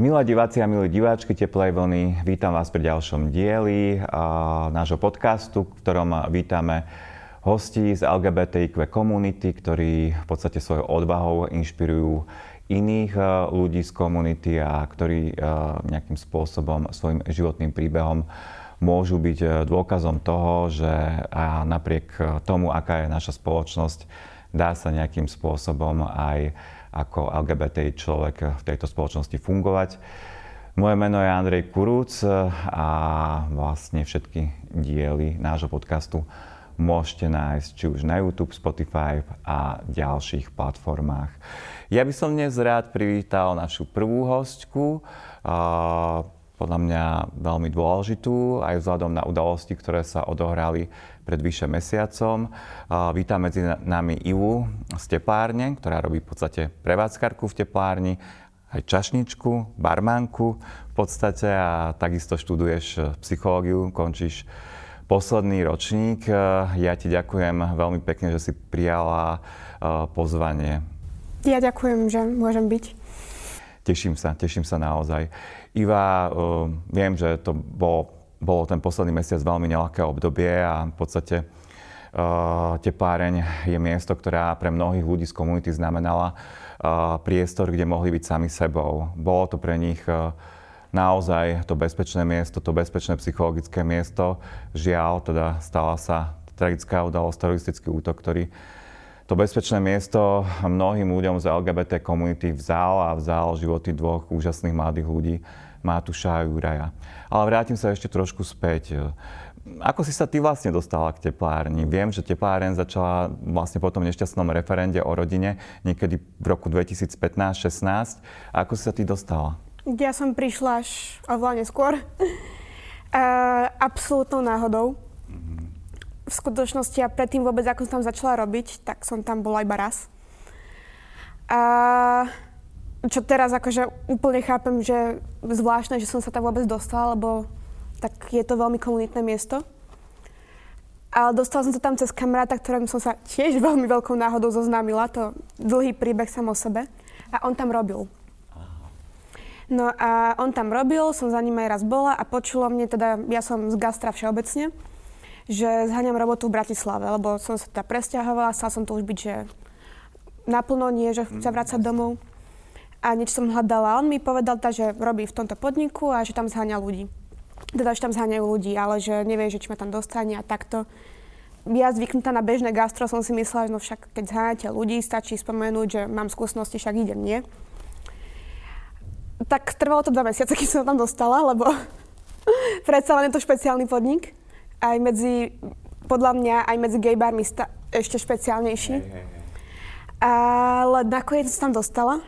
Milé diváci a milé diváčky Teplej vlny, vítam vás pri ďalšom dieli nášho podcastu, v ktorom vítame hostí z LGBTIQ komunity, ktorí v podstate svojou odvahou inšpirujú iných ľudí z komunity a ktorí nejakým spôsobom svojim životným príbehom môžu byť dôkazom toho, že napriek tomu, aká je naša spoločnosť, dá sa nejakým spôsobom aj ako LGBT človek v tejto spoločnosti fungovať. Moje meno je Andrej Kurúc a vlastne všetky diely nášho podcastu môžete nájsť či už na YouTube, Spotify a ďalších platformách. Ja by som dnes rád privítal našu prvú hostku, podľa mňa veľmi dôležitú, aj vzhľadom na udalosti, ktoré sa odohrali pred vyše mesiacom. Vítam medzi nami Ivu z teplárne, ktorá robí v podstate prevádzkarku v teplárni, aj čašničku, barmánku v podstate a takisto študuješ psychológiu, končíš posledný ročník. Ja ti ďakujem veľmi pekne, že si prijala pozvanie. Ja ďakujem, že môžem byť. Teším sa, teším sa naozaj. Iva, viem, že to bolo bolo ten posledný mesiac veľmi nelahké obdobie a v podstate uh, tepláreň je miesto, ktorá pre mnohých ľudí z komunity znamenala uh, priestor, kde mohli byť sami sebou. Bolo to pre nich naozaj to bezpečné miesto, to bezpečné psychologické miesto. Žiaľ, teda stala sa tragická udalosť, teroristický útok, ktorý to bezpečné miesto mnohým ľuďom z LGBT komunity vzal a vzal životy dvoch úžasných mladých ľudí, Matúša a Juraja. Ale vrátim sa ešte trošku späť. Ako si sa ty vlastne dostala k teplárni? Viem, že tepláren začala vlastne po tom nešťastnom referende o rodine niekedy v roku 2015-16. Ako si sa ty dostala? Ja som prišla až oveľa neskôr. Uh, absolútnou náhodou. Mm-hmm. V skutočnosti a predtým vôbec, ako som tam začala robiť, tak som tam bola iba raz. Uh, čo teraz akože úplne chápem, že zvláštne, že som sa tam vôbec dostala, lebo tak je to veľmi komunitné miesto. Ale dostala som sa tam cez kamaráta, ktorým som sa tiež veľmi veľkou náhodou zoznámila. To dlhý príbeh sam o sebe. A on tam robil. No a on tam robil, som za ním aj raz bola a počulo mne, teda ja som z gastra všeobecne, že zháňam robotu v Bratislave, lebo som sa teda presťahovala, chcela som to už byť, že naplno nie, že chce vrácať domov a niečo som hľadala. On mi povedal, tá, že robí v tomto podniku a že tam zháňa ľudí. Teda, že tam zháňajú ľudí, ale že nevie, že či ma tam dostane a takto. Ja zvyknutá na bežné gastro som si myslela, že no však keď zháňate ľudí, stačí spomenúť, že mám skúsenosti, však idem, nie? Tak trvalo to dva mesiace, keď som tam dostala, lebo predsa len je to špeciálny podnik. Aj medzi, podľa mňa, aj medzi gay barmi sta- ešte špeciálnejší. Hej, hej, hej. Ale nakoniec som tam dostala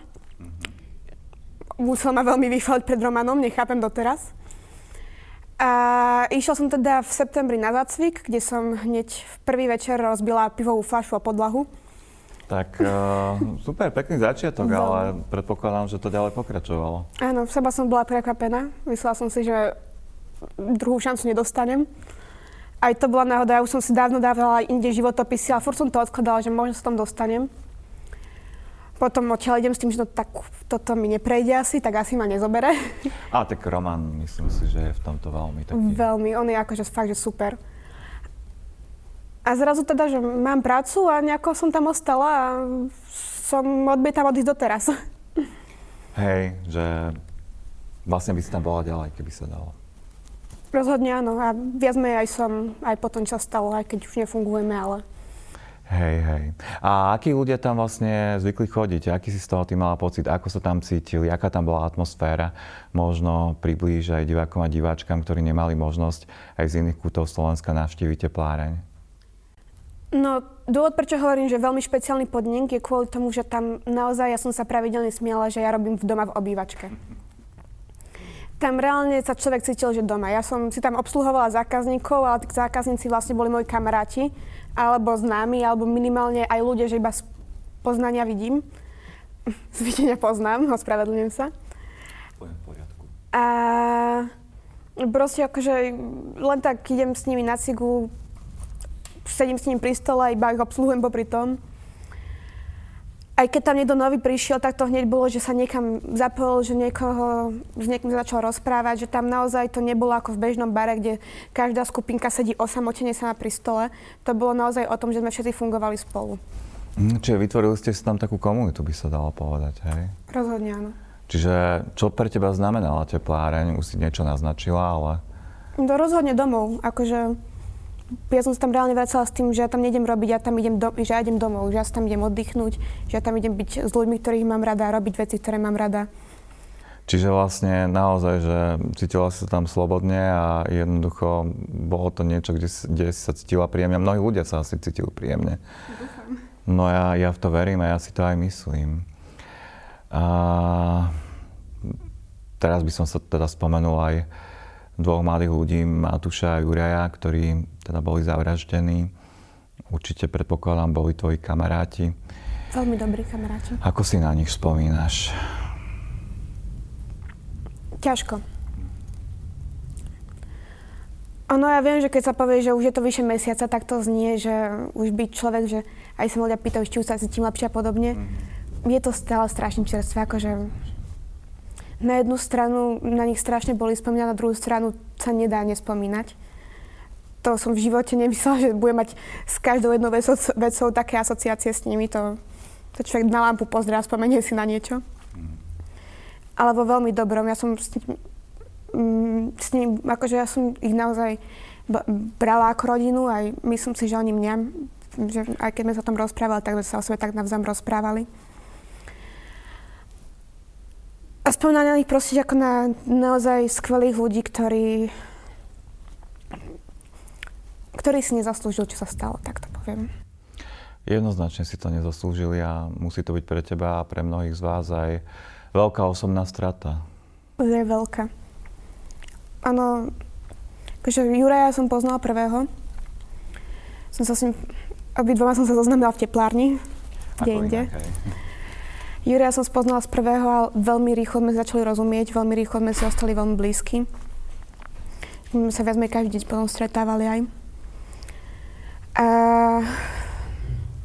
musel ma veľmi vychvaliť pred Romanom, nechápem doteraz. A išla som teda v septembri na zácvik, kde som hneď v prvý večer rozbila pivovú fľašu o podlahu. Tak uh, super, pekný začiatok, ale predpokladám, že to ďalej pokračovalo. Áno, v seba som bola prekvapená. Myslela som si, že druhú šancu nedostanem. Aj to bola náhoda, ja už som si dávno dávala inde životopisy, ale furt som to odkladala, že možno sa tam dostanem potom odtiaľ idem s tým, že to, tak, toto mi neprejde asi, tak asi ma nezobere. A tak Roman, myslím si, že je v tomto veľmi taký... Veľmi, on je akože fakt, že super. A zrazu teda, že mám prácu a nejako som tam ostala a som odbietam odísť doteraz. Hej, že vlastne by si tam bola ďalej, keby sa dalo. Rozhodne áno. A viac menej aj som, aj po tom, čo stalo, aj keď už nefungujeme, ale Hej, hej. A akí ľudia tam vlastne zvykli chodiť? Aký si z toho ty mala pocit? Ako sa tam cítili? Aká tam bola atmosféra? Možno priblíž aj divákom a diváčkam, ktorí nemali možnosť aj z iných kútov Slovenska navštíviť tepláreň. No, Dôvod, prečo hovorím, že veľmi špeciálny podnik je kvôli tomu, že tam naozaj ja som sa pravidelne smiala, že ja robím v doma v obývačke. Tam reálne sa človek cítil, že doma. Ja som si tam obsluhovala zákazníkov, ale tí zákazníci vlastne boli moji kamaráti, alebo známi, alebo minimálne aj ľudia, že iba z poznania vidím. Z videnia poznám, ospravedlňujem sa. A proste akože len tak idem s nimi na cigu, sedím s ním pri stole, iba ich obsluhujem popri tom. Aj keď tam niekto nový prišiel, tak to hneď bolo, že sa niekam zapojil, že niekoho, s niekým začal rozprávať, že tam naozaj to nebolo ako v bežnom bare, kde každá skupinka sedí osamotene sama pri stole. To bolo naozaj o tom, že sme všetci fungovali spolu. Hm, čiže vytvorili ste si tam takú komunitu, by sa dalo povedať, hej? Rozhodne áno. Čiže čo pre teba znamenala tepláreň? Už si niečo naznačila, ale... To rozhodne domov. Akože ja som sa tam reálne vracala s tým, že ja tam nejdem robiť, ja tam idem, do, že ja idem domov, že ja sa tam idem oddychnúť, že ja tam idem byť s ľuďmi, ktorých mám rada, robiť veci, ktoré mám rada. Čiže vlastne naozaj, že cítila si sa tam slobodne a jednoducho bolo to niečo, kde, kde si sa cítila príjemne. Mnohí ľudia sa asi cítili príjemne. No ja, ja v to verím a ja si to aj myslím. A teraz by som sa teda spomenul aj dvoch mladých ľudí, Matúša a Juraja, ktorí teda boli zavraždení. Určite predpokladám, boli tvoji kamaráti. Veľmi dobrí kamaráti. Ako si na nich spomínaš? Ťažko. Ono, ja viem, že keď sa povie, že už je to vyše mesiaca, tak to znie, že už byť človek, že aj sa ľudia pýtajú, či už sa cítim lepšie a podobne. Mm-hmm. Je to stále strašne čerstvé, akože na jednu stranu na nich strašne boli spomínať, na druhú stranu sa nedá nespomínať to som v živote nemyslela, že budem mať s každou jednou vecou, vecou také asociácie s nimi. To, to človek na lampu pozrie a spomenie si na niečo. Ale vo veľmi dobrom. Ja som s, mm, s nimi, akože ja som ich naozaj brala ako rodinu, aj myslím si, že oni mňa, že aj keď sme sa o tom rozprávali, tak sme sa o sebe tak navzájom rozprávali. A spomínam na nich proste ako na naozaj skvelých ľudí, ktorí ktorý si nezaslúžil, čo sa stalo, tak to poviem. Jednoznačne si to nezaslúžili a musí to byť pre teba a pre mnohých z vás aj veľká osobná strata. Je veľká. Áno, akože Juraja som poznala prvého. Som sa s ním, obidvoma som sa zoznamila v teplárni, kde inde. Juraja som spoznala z prvého a veľmi rýchlo sme začali rozumieť, veľmi rýchlo sme si ostali veľmi blízky. My sa viac menej každý deň potom stretávali aj. A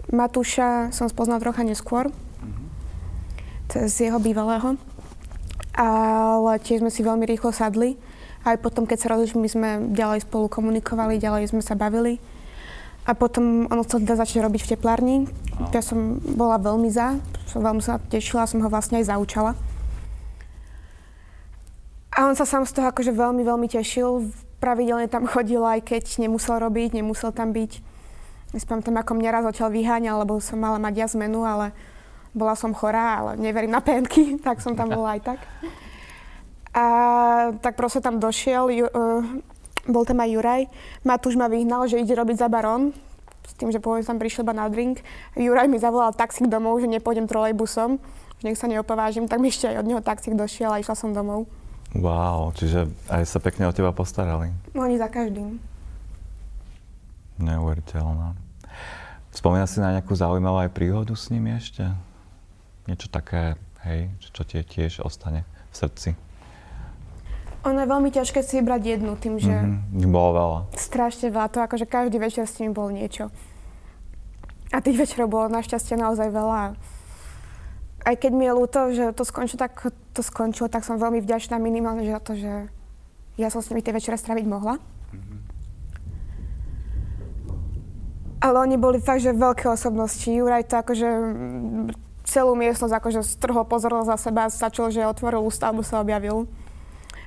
Matúša som spoznal trocha neskôr, cez jeho bývalého. Ale tiež sme si veľmi rýchlo sadli. Aj potom, keď sa rozlišili, my sme ďalej spolu komunikovali, ďalej sme sa bavili. A potom on chcel teda začať robiť v teplárni. Ja som bola veľmi za, veľmi sa tešila, som ho vlastne aj zaučala. A on sa sám z toho akože veľmi, veľmi tešil. Pravidelne tam chodil, aj keď nemusel robiť, nemusel tam byť. Nespomínam, ako mňa raz odtiaľ vyháňal, lebo som mala mať ja zmenu, ale bola som chorá, ale neverím na penky, tak som tam bola aj tak. A tak proste tam došiel, ju, uh, bol tam aj Juraj. Matúš ma vyhnal, že ide robiť za barón, s tým, že poviem, tam prišiel iba na drink. Juraj mi zavolal taxík domov, že nepôjdem trolejbusom, že nech sa neopovážim, tak mi ešte aj od neho taxík došiel a išla som domov. Wow, čiže aj sa pekne o teba postarali. Oni za každým. Neuveriteľná. Spomína si na nejakú zaujímavú aj príhodu s nimi ešte? Niečo také, hej, čo ti tiež ostane v srdci? Ono je veľmi ťažké si vybrať jednu tým, že... Mm-hmm. Bolo veľa. Strašne veľa. To akože každý večer s nimi bol niečo. A tých večerov bolo našťastie naozaj veľa. Aj keď mi je ľúto, že to skončilo, tak to skončilo, tak som veľmi vďačná minimálne za to, že ja som s nimi tie večere straviť mohla. Ale oni boli fakt, že veľké osobnosti. Juraj to akože celú miestnosť akože strhol pozornosť za seba, stačilo, že otvoril ústa, sa objavil.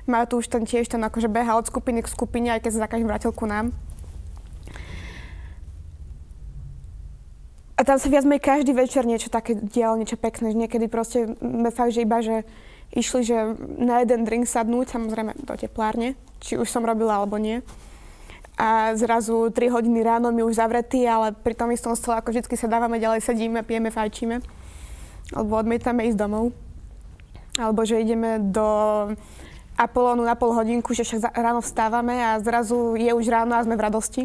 Už ten tiež ten akože behal od skupiny k skupine, aj keď sa za každým vrátil ku nám. A tam sa viac menej každý večer niečo také dialo, niečo pekné, že niekedy proste fakt, že iba, že išli, že na jeden drink sadnúť, samozrejme do teplárne, či už som robila alebo nie a zrazu 3 hodiny ráno my už zavretí, ale pri tom istom stole ako vždy sa dávame ďalej, sedíme, pijeme, fajčíme. Alebo odmietame ísť domov. Alebo že ideme do Apolónu na pol hodinku, že však ráno vstávame a zrazu je už ráno a sme v radosti.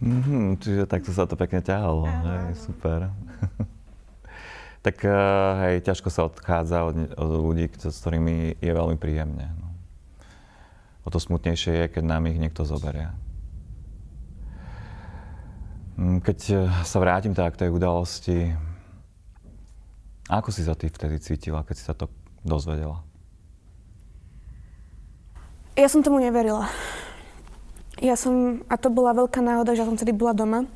Mm-hmm, čiže takto sa to pekne ťahalo. Hej, super. tak eh, hej, ťažko sa odchádza od, od ľudí, s ktorými je veľmi príjemne. No. O to smutnejšie je, keď nám ich niekto zoberie. Mm, keď eh, sa vrátim tak k tej udalosti, ako si sa ty vtedy cítila, keď si sa to dozvedela? Ja som tomu neverila. Ja som, a to bola veľká náhoda, že som vtedy bola doma.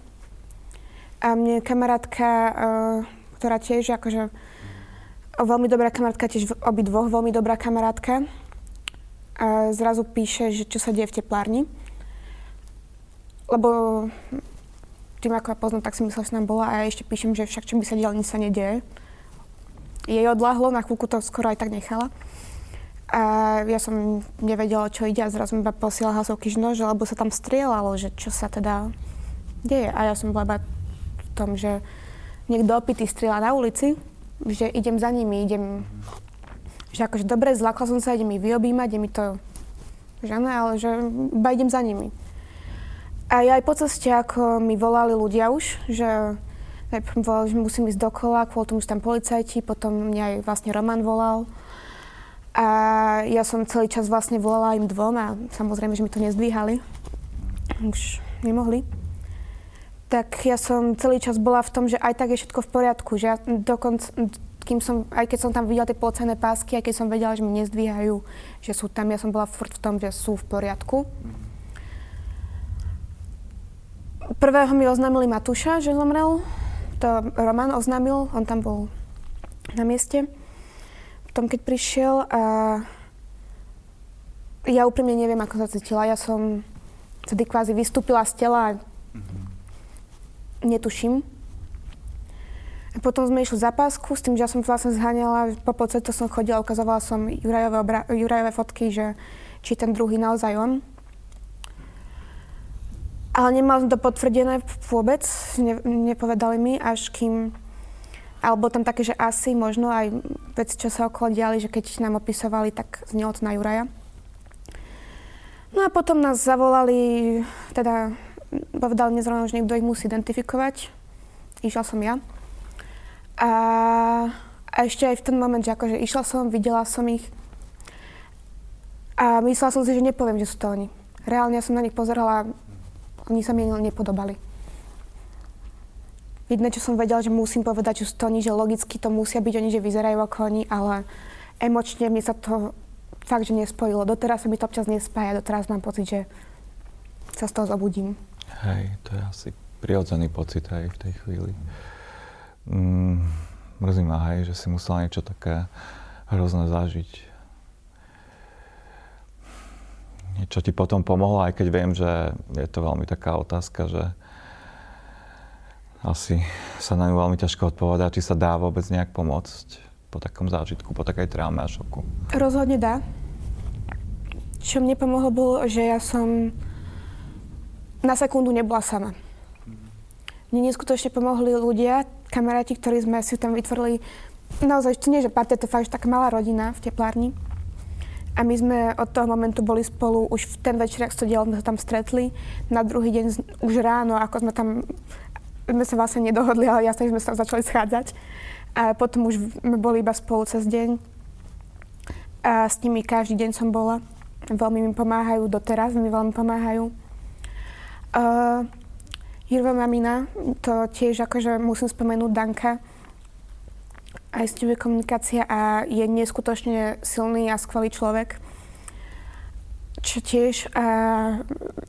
A mne kamarátka, uh, ktorá tiež akože veľmi dobrá kamarátka, tiež obi veľmi dobrá kamarátka, a zrazu píše, že čo sa deje v teplárni. Lebo tým, ako ja poznám, tak si myslela, že nám bola a ja ešte píšem, že však čo by sa dialo, nič sa nedieje. Jej odláhlo, na chvíľku to skoro aj tak nechala. A ja som nevedela, čo ide a zrazu iba posiela hlasovky, že nože, lebo sa tam strieľalo, že čo sa teda deje. A ja som bola iba v tom, že niekto opitý strieľa na ulici, že idem za nimi, idem, že akože dobre, zlakla som sa, idem ich vyobímať, je mi to, že ne, ale že iba idem za nimi. A ja aj po ceste, ako mi volali ľudia už, že najprv volali, že musím ísť dokola, kvôli tomu, že tam policajti, potom mňa aj vlastne Roman volal, a ja som celý čas vlastne volala im dvom a samozrejme, že mi to nezdvíhali. Už nemohli. Tak ja som celý čas bola v tom, že aj tak je všetko v poriadku. Že ja dokonca, kým som, aj keď som tam videla tie policajné pásky, aj keď som vedela, že mi nezdvíhajú, že sú tam, ja som bola furt v tom, že sú v poriadku. Prvého mi oznámili Matúša, že zomrel. To Roman oznámil, on tam bol na mieste tom, keď prišiel a ja úprimne neviem, ako sa cítila. Ja som vtedy kvázi vystúpila z tela a netuším. A potom sme išli za pásku s tým, že ja som vlastne zháňala, po to som chodila, ukazovala som Jurajové, obra- Jurajové fotky, že či ten druhý naozaj on. Ale nemal som to potvrdené vôbec, ne, nepovedali mi, až kým alebo tam také, že asi možno aj veci, čo sa okolo diali, že keď nám opisovali, tak znelo to na Juraja. No a potom nás zavolali, teda povedal mi zrovna, že niekto ich musí identifikovať. Išla som ja. A, a ešte aj v ten moment, že akože išla som, videla som ich a myslela som si, že nepoviem, že sú to oni. Reálne ja som na nich pozerala, oni sa mi nepodobali jedné, čo som vedela, že musím povedať, že to že logicky to musia byť oni, že vyzerajú ako oni, ale emočne mi sa to fakt, že nespojilo. Doteraz sa mi to občas nespája, doteraz mám pocit, že sa z toho zobudím. Hej, to je asi prirodzený pocit aj v tej chvíli. Mm, mrzí ma, hej, že si musela niečo také hrozné zažiť. Niečo ti potom pomohlo, aj keď viem, že je to veľmi taká otázka, že asi sa na ňu veľmi ťažko odpovedá, či sa dá vôbec nejak pomôcť po takom zážitku, po takej traume a šoku. Rozhodne dá. Čo mne pomohlo bolo, že ja som na sekundu nebola sama. Mne neskutočne pomohli ľudia, kamaráti, ktorí sme si tam vytvorili naozaj, nie že partia, to fakt taká malá rodina v teplárni. A my sme od toho momentu boli spolu, už v ten večer, ak to dialo, sme sa tam stretli. Na druhý deň, už ráno, ako sme tam sme sa vlastne nedohodli, ale jasne, sme sa začali schádzať. A potom už sme boli iba spolu cez deň. A s nimi každý deň som bola. Veľmi mi pomáhajú doteraz, mi veľmi pomáhajú. Uh, Jurva mamina, to tiež akože musím spomenúť Danka. Aj s komunikácia a je neskutočne silný a skvelý človek. Čo tiež uh,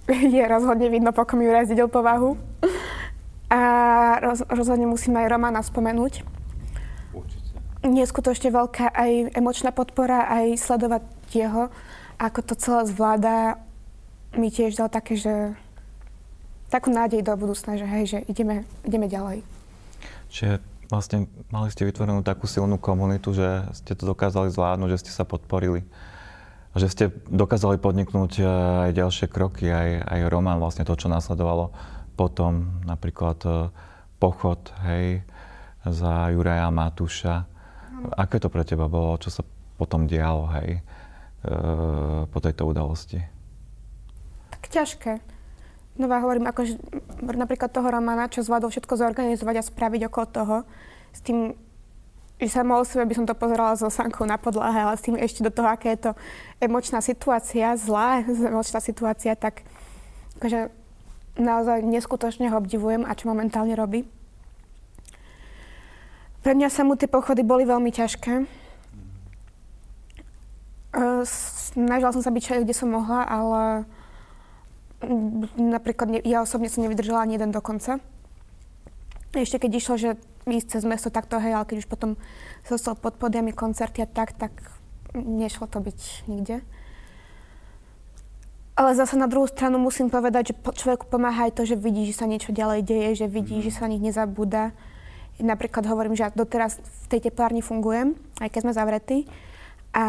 je rozhodne vidno, pokom Juraj zdedil povahu. A roz, rozhodne musím aj Romana spomenúť. Určite. Neskutočne veľká aj emočná podpora, aj sledovať jeho, ako to celé zvláda, mi tiež dal také, že takú nádej do budúcna, že hej, že ideme, ideme ďalej. Čiže vlastne mali ste vytvorenú takú silnú komunitu, že ste to dokázali zvládnuť, že ste sa podporili. že ste dokázali podniknúť e, aj ďalšie kroky, aj, aj román, vlastne to, čo následovalo potom, napríklad e, pochod, hej, za Juraja Matúša. Aké to pre teba bolo? Čo sa potom dialo, hej, e, po tejto udalosti? Tak ťažké. No ja hovorím, akože napríklad toho Romana, čo zvládol všetko zorganizovať a spraviť okolo toho, s tým že samo o sebe by som to pozerala so sankou na podlahe, ale s tým ešte do toho, aká je to emočná situácia, zlá emočná situácia, tak akože naozaj neskutočne ho obdivujem a čo momentálne robí. Pre mňa sa mu tie pochody boli veľmi ťažké. Snažila som sa byť všade, kde som mohla, ale napríklad ja osobne som nevydržala ani jeden dokonca. Ešte keď išlo, že ísť cez mesto takto, hej, ale keď už potom sa dostal pod podiami koncerty a tak, tak nešlo to byť nikde. Ale zase na druhú stranu musím povedať, že človeku pomáha aj to, že vidí, že sa niečo ďalej deje, že vidí, mm. že sa nich nezabúda. Napríklad hovorím, že ja doteraz v tej teplárni fungujem, aj keď sme zavretí. A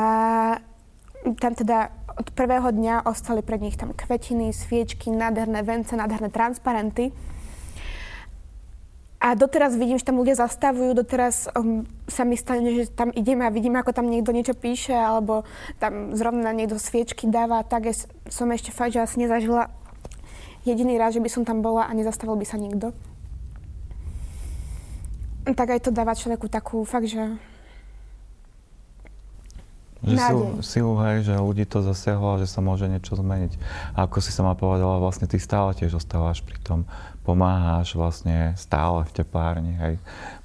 tam teda od prvého dňa ostali pred nich tam kvetiny, sviečky, nádherné vence, nádherné transparenty. A doteraz vidím, že tam ľudia zastavujú, doteraz um, sa mi stane, že tam ideme a vidím, ako tam niekto niečo píše, alebo tam zrovna niekto sviečky dáva, tak je, som ešte fakt, že asi nezažila jediný raz, že by som tam bola a nezastavil by sa nikto. Tak aj to dáva človeku takú fakt, že že silu, silu, hej, že ľudí to zasiahlo a že sa môže niečo zmeniť. A ako si sama povedala, vlastne ty stále tiež ostávaš pri tom, pomáhaš vlastne stále v teplárni, hej,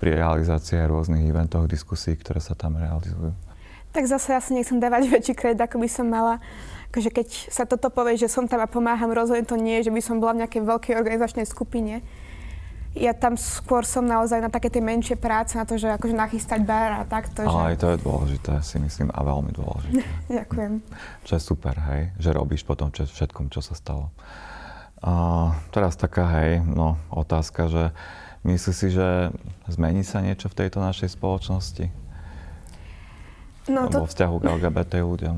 pri realizácii rôznych eventov, diskusí, ktoré sa tam realizujú. Tak zase ja si nechcem dávať väčší kredit, ako by som mala. Akože keď sa toto povie, že som tam a pomáham, rozhodne to nie, že by som bola v nejakej veľkej organizačnej skupine ja tam skôr som naozaj na také tie menšie práce, na to, že akože nachystať bar a takto. Ale aj to je dôležité, si myslím, a veľmi dôležité. Ďakujem. Čo je super, hej, že robíš potom čo, všetkom, čo sa stalo. A teraz taká, hej, no, otázka, že myslíš si, že zmení sa niečo v tejto našej spoločnosti? No, to... Vo vzťahu k LGBT ľuďom?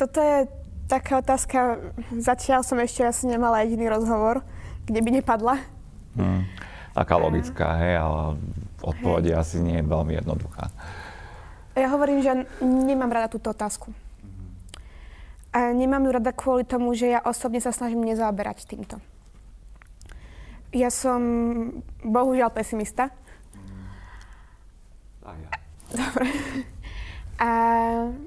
Toto je taká otázka, zatiaľ som ešte asi nemala jediný rozhovor kde by nepadla. Hmm. Taká logická, hej, ale odpoveď asi nie je veľmi jednoduchá. Ja hovorím, že nemám rada túto otázku. A nemám ju rada kvôli tomu, že ja osobne sa snažím nezaoberať týmto. Ja som bohužiaľ pesimista. A ja. Dobre. A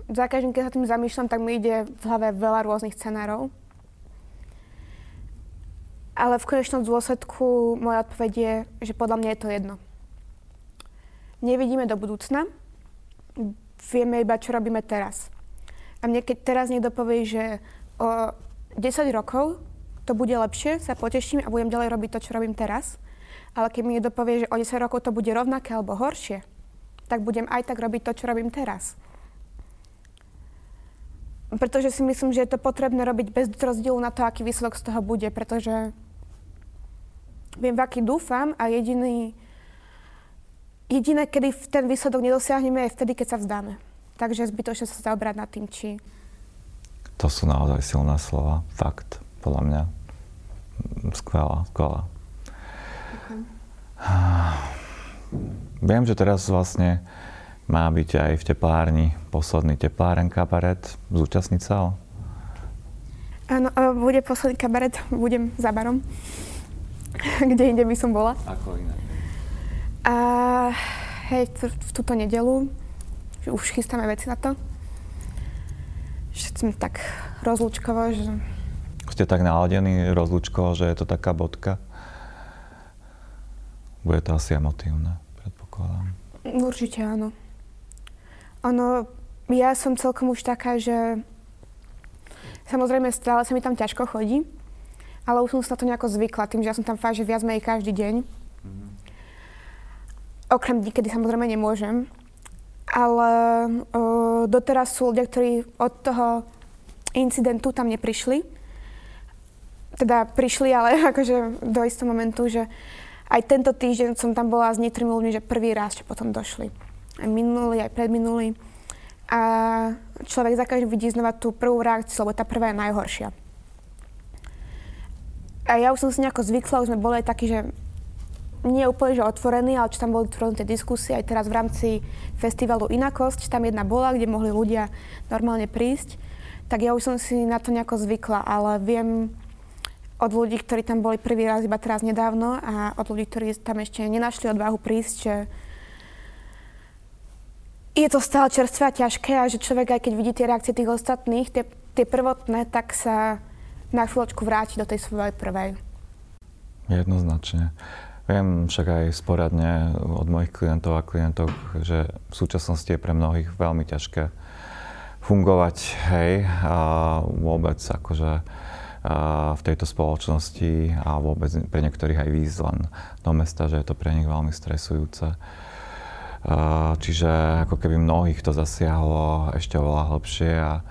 za každým, keď sa tým zamýšľam, tak mi ide v hlave veľa rôznych scenárov. Ale v konečnom dôsledku moja odpoveď je, že podľa mňa je to jedno. Nevidíme do budúcna, vieme iba, čo robíme teraz. A mne keď teraz niekto povie, že o 10 rokov to bude lepšie, sa poteším a budem ďalej robiť to, čo robím teraz. Ale keď mi niekto povie, že o 10 rokov to bude rovnaké alebo horšie, tak budem aj tak robiť to, čo robím teraz. Pretože si myslím, že je to potrebné robiť bez rozdielu na to, aký výsledok z toho bude, pretože viem, v aký dúfam a jediný, jediné, kedy ten výsledok nedosiahneme, je vtedy, keď sa vzdáme. Takže zbytočne sa zaobrať nad tým, či... To sú naozaj silné slova. Fakt, podľa mňa. Skvelá, skvelá. Okay. Viem, že teraz vlastne má byť aj v teplárni posledný tepláren kabaret. Zúčastniť sa ho? Áno, bude posledný kabaret, budem za barom. kde inde by som bola. Ako inak? A hej, v túto nedelu už chystáme veci na to. Že sme tak rozlúčkovo, že... Ste tak naladení rozlúčkovo, že je to taká bodka? Bude to asi emotívne, predpokladám. Určite áno. Ono, ja som celkom už taká, že samozrejme stále sa mi tam ťažko chodí, ale už som sa to nejako zvykla, tým, že ja som tam fakt, že viac menej každý deň. Mm-hmm. Okrem dní, kedy samozrejme nemôžem. Ale o, doteraz sú ľudia, ktorí od toho incidentu tam neprišli. Teda prišli, ale akože do istého momentu, že aj tento týždeň som tam bola s niektorými ľuďmi, že prvý raz, čo potom došli. Aj minulý, aj predminulý. A človek za každým vidí znova tú prvú reakciu, lebo tá prvá je najhoršia. A ja už som si nejako zvykla, už sme boli aj takí, že nie úplne že otvorení, ale čo tam boli tie diskusie aj teraz v rámci festivalu Inakosť, tam jedna bola, kde mohli ľudia normálne prísť, tak ja už som si na to nejako zvykla, ale viem od ľudí, ktorí tam boli prvý raz iba teraz nedávno a od ľudí, ktorí tam ešte nenašli odvahu prísť, že je to stále čerstvé a ťažké a že človek aj keď vidí tie reakcie tých ostatných, tie, tie prvotné, tak sa na chvíľočku vrátiť do tej svojej prvej. Jednoznačne. Viem však aj sporadne od mojich klientov a klientov, že v súčasnosti je pre mnohých veľmi ťažké fungovať, hej, a vôbec akože v tejto spoločnosti a vôbec pre niektorých aj výjsť len do mesta, že je to pre nich veľmi stresujúce. Čiže ako keby mnohých to zasiahlo ešte oveľa hlbšie a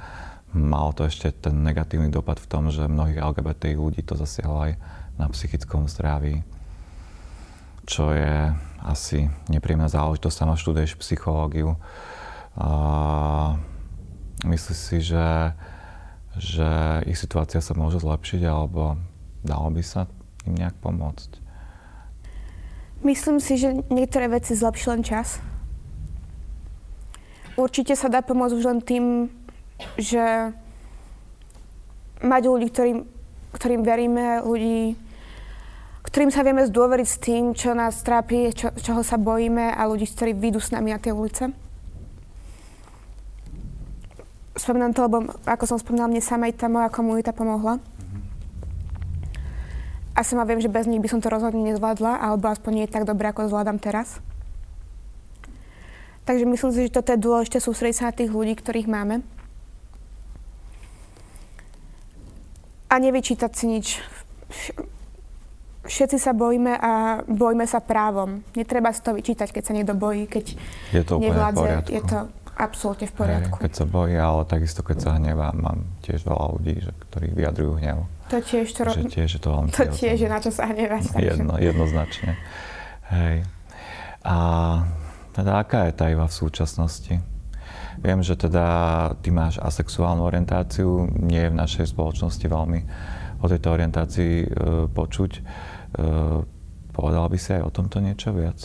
malo to ešte ten negatívny dopad v tom, že mnohých LGBT ľudí to zasiahlo aj na psychickom zdraví, čo je asi nepríjemná záležitosť. Sama študuješ psychológiu. A myslíš si, že, že ich situácia sa môže zlepšiť alebo dalo by sa im nejak pomôcť? Myslím si, že niektoré veci zlepší len čas. Určite sa dá pomôcť už len tým, že mať ľudí, ktorým, ktorým veríme, ľudí, ktorým sa vieme zdôveriť s tým, čo nás trápi, čo, čoho sa bojíme a ľudí, ktorí vyjdú s nami na tie ulice. Spomínam to, lebo ako som spomínala, mne samej tá moja komunita pomohla. A sama viem, že bez nich by som to rozhodne nezvládla, alebo aspoň nie tak dobre, ako zvládam teraz. Takže myslím si, že toto je dôležité sústrediť sa na tých ľudí, ktorých máme. a nevyčítať si nič. Všetci sa bojíme a bojíme sa právom. Netreba si to vyčítať, keď sa niekto bojí, keď je to nevládze. Je to absolútne v poriadku. Hej, keď sa bojí, ale takisto keď sa hnevá, mám tiež veľa ľudí, že, ktorí vyjadrujú hnev. To tiež, to, že tiež je to veľmi To tiež je na čo sa hnevať. Jedno, jednoznačne. Hej. A teda aká je tá iva v súčasnosti? Viem, že teda ty máš asexuálnu orientáciu, nie je v našej spoločnosti veľmi o tejto orientácii e, počuť. E, povedala by si aj o tomto niečo viac?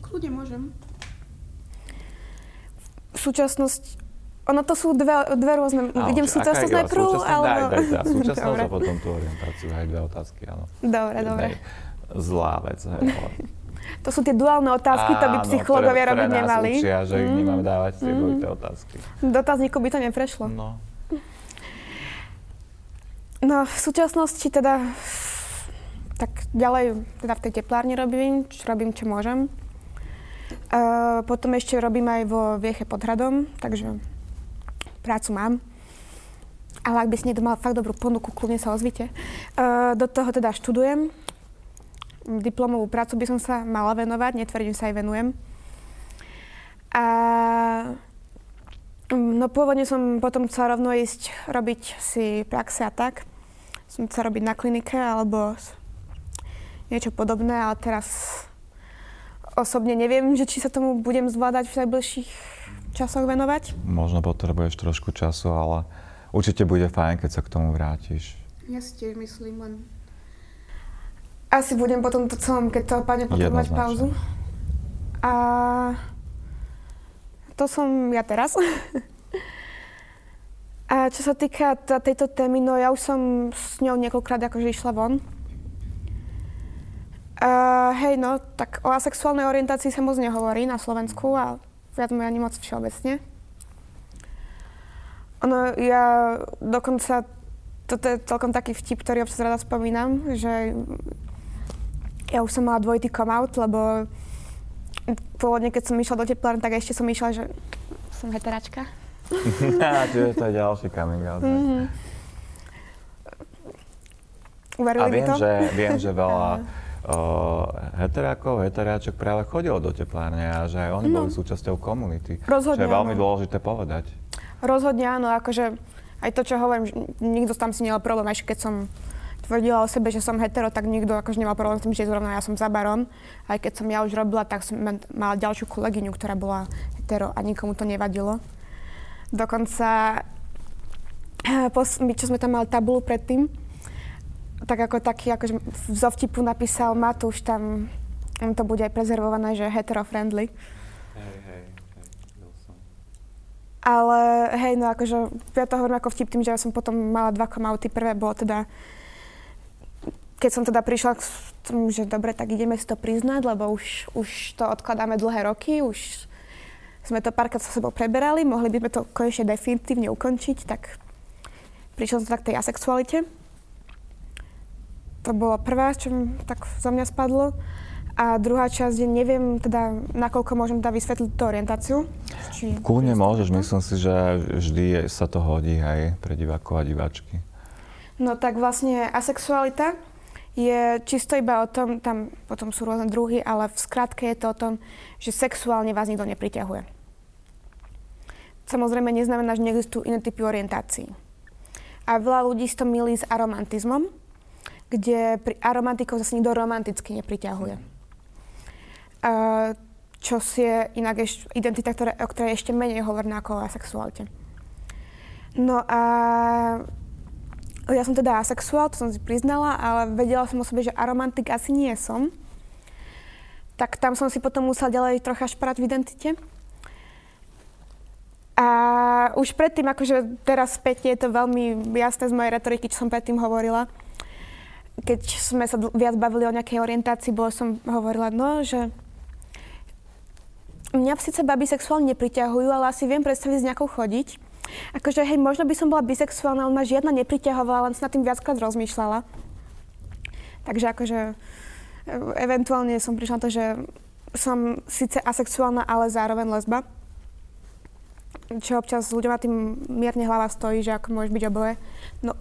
Kľudne môžem. V súčasnosti ono to sú dve, dve rôzne... Áno, Idem súčasnosť najprv, alebo... Daj, daj, daj. Súčasnosť a potom tú orientáciu. Aj dve otázky, áno. Dobre, dobre. Zlá vec, hej, ale... To sú tie duálne otázky, Áno, to by psychológovia robiť ktoré nemali. Učia, že mm. ich nemáme dávať tie mm. dvojité otázky. Dotazníku by to neprešlo. No. No, v súčasnosti teda tak ďalej teda v tej teplárni robím, čo robím, čo môžem. Uh, potom ešte robím aj vo Vieche pod hradom, takže prácu mám. Ale ak by si niekto mal fakt dobrú ponuku, kľudne sa ozvite. Uh, do toho teda študujem diplomovú prácu by som sa mala venovať, netvrdím sa aj venujem. A no pôvodne som potom chcela rovno ísť robiť si praxe a tak. Som chcela robiť na klinike alebo niečo podobné, ale teraz osobne neviem, že či sa tomu budem zvládať v najbližších časoch venovať. Možno potrebuješ trošku času, ale určite bude fajn, keď sa k tomu vrátiš. Ja si tiež myslím, len asi budem potom to celom, keď to padne, potrebovať pauzu. A to som ja teraz. A čo sa týka t- tejto témy, no ja už som s ňou niekoľkrát akože išla von. A hej, no, tak o asexuálnej orientácii sa moc nehovorí na Slovensku a viac ani moc všeobecne. Ono, ja dokonca, toto je celkom taký vtip, ktorý občas rada spomínam, že ja už som mala dvojitý come out, lebo pôvodne, keď som išla do teplárne, tak ešte som išla, že som heteračka. Čiže to je ďalší coming out. Mm-hmm. a viem, to? že, viem, že veľa heterákov, heteráčok práve chodilo do teplárne a že aj oni no. boli súčasťou komunity. Rozhodne Čo je veľmi áno. dôležité povedať. Rozhodne áno, akože aj to, čo hovorím, nikto tam si nemal problém, aj keď som tvrdila o sebe, že som hetero, tak nikto akože nemal problém s tým, že zrovna ja som za baron. Aj keď som ja už robila, tak som mala ďalšiu kolegyňu, ktorá bola hetero a nikomu to nevadilo. Dokonca, my, čo sme tam mali tabulu predtým, tak ako taký, akože zo vtipu napísal Matúš tam, to bude aj prezervované, že hetero-friendly. Hej, hej, hej, Ale hej, no akože ja to hovorím ako vtip tým, že ja som potom mala dva komauty. Prvé bolo teda, keď som teda prišla k tomu, že dobre, tak ideme si to priznať, lebo už, už to odkladáme dlhé roky, už sme to párkrát sa sebou preberali, mohli by sme to konečne definitívne ukončiť, tak prišla som tak tej asexualite to bolo prvá, čo tak za mňa spadlo. A druhá časť je, neviem teda, nakoľko môžem teda vysvetliť tú orientáciu. Či Kľudne môžeš, myslím si, že vždy sa to hodí aj pre divákov a diváčky. No tak vlastne asexualita je čisto iba o tom, tam potom sú rôzne druhy, ale v skratke je to o tom, že sexuálne vás nikto nepriťahuje. Samozrejme neznamená, že neexistujú iné typy orientácií. A veľa ľudí si to milí s aromantizmom, kde pri aromantikov zase nikto romanticky nepriťahuje. Uh, čo si je inak eš, identita, ktoré, o ktorej ešte menej hovorná ako o asexualite. No a ja som teda asexuál, to som si priznala, ale vedela som o sebe, že aromantik asi nie som. Tak tam som si potom musela ďalej trocha šprať v identite. A už predtým, akože teraz späť je to veľmi jasné z mojej retoriky, čo som predtým hovorila, keď sme sa viac bavili o nejakej orientácii, bolo som hovorila, no, že mňa síce baby sexuálne nepriťahujú, ale asi viem predstaviť s nejakou chodiť. Akože, hej, možno by som bola bisexuálna, ale ma žiadna nepriťahovala, len som nad tým viackrát rozmýšľala. Takže akože e, eventuálne som prišla na to, že som síce asexuálna, ale zároveň lesba. Čo občas ľuďom na tým mierne hlava stojí, že ako môžeš byť oboje. No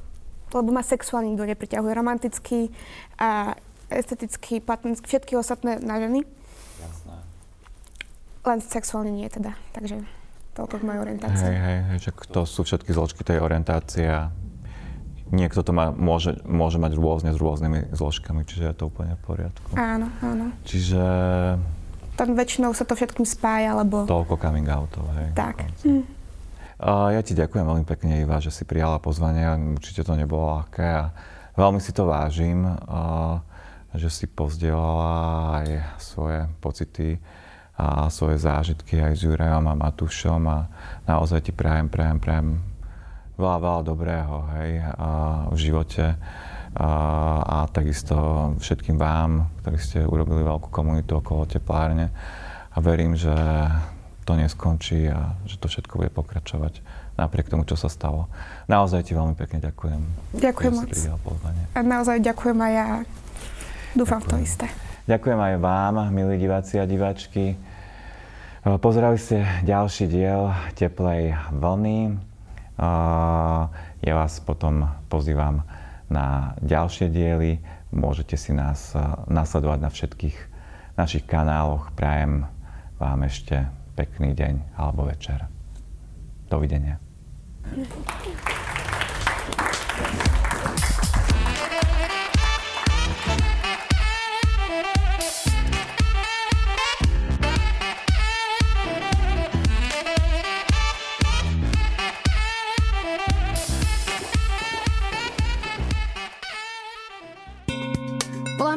lebo ma sexuálne nikto nepriťahuje. Romantický a estetický, platonický, všetky ostatné na ženy. Jasné. Len sexuálne nie teda. Takže toľko k mojej orientácii. Hej, hej, hej, že to sú všetky zložky tej orientácie a niekto to má, môže, môže mať rôzne s rôznymi zložkami, čiže je to úplne v poriadku. Áno, áno. Čiže... Tam väčšinou sa to všetkým spája, lebo... Toľko coming outov, hej. Tak. Ja ti ďakujem veľmi pekne, Iva, že si prijala pozvanie. Určite to nebolo ľahké a veľmi si to vážim, že si pozdielala aj svoje pocity a svoje zážitky aj s Jurajom a Matúšom a naozaj ti prajem, prajem, prajem veľa, veľa dobrého hej, v živote a, a takisto všetkým vám, ktorí ste urobili veľkú komunitu okolo teplárne a verím, že to neskončí a že to všetko bude pokračovať napriek tomu, čo sa stalo. Naozaj ti veľmi pekne ďakujem. Ďakujem moc. A naozaj ďakujem aj ja. Dúfam ďakujem. to isté. Ďakujem aj vám, milí diváci a diváčky. Pozerali ste ďalší diel Teplej vlny. Ja vás potom pozývam na ďalšie diely. Môžete si nás nasledovať na všetkých našich kanáloch. Prajem vám ešte pekný deň alebo večer. Dovidenia.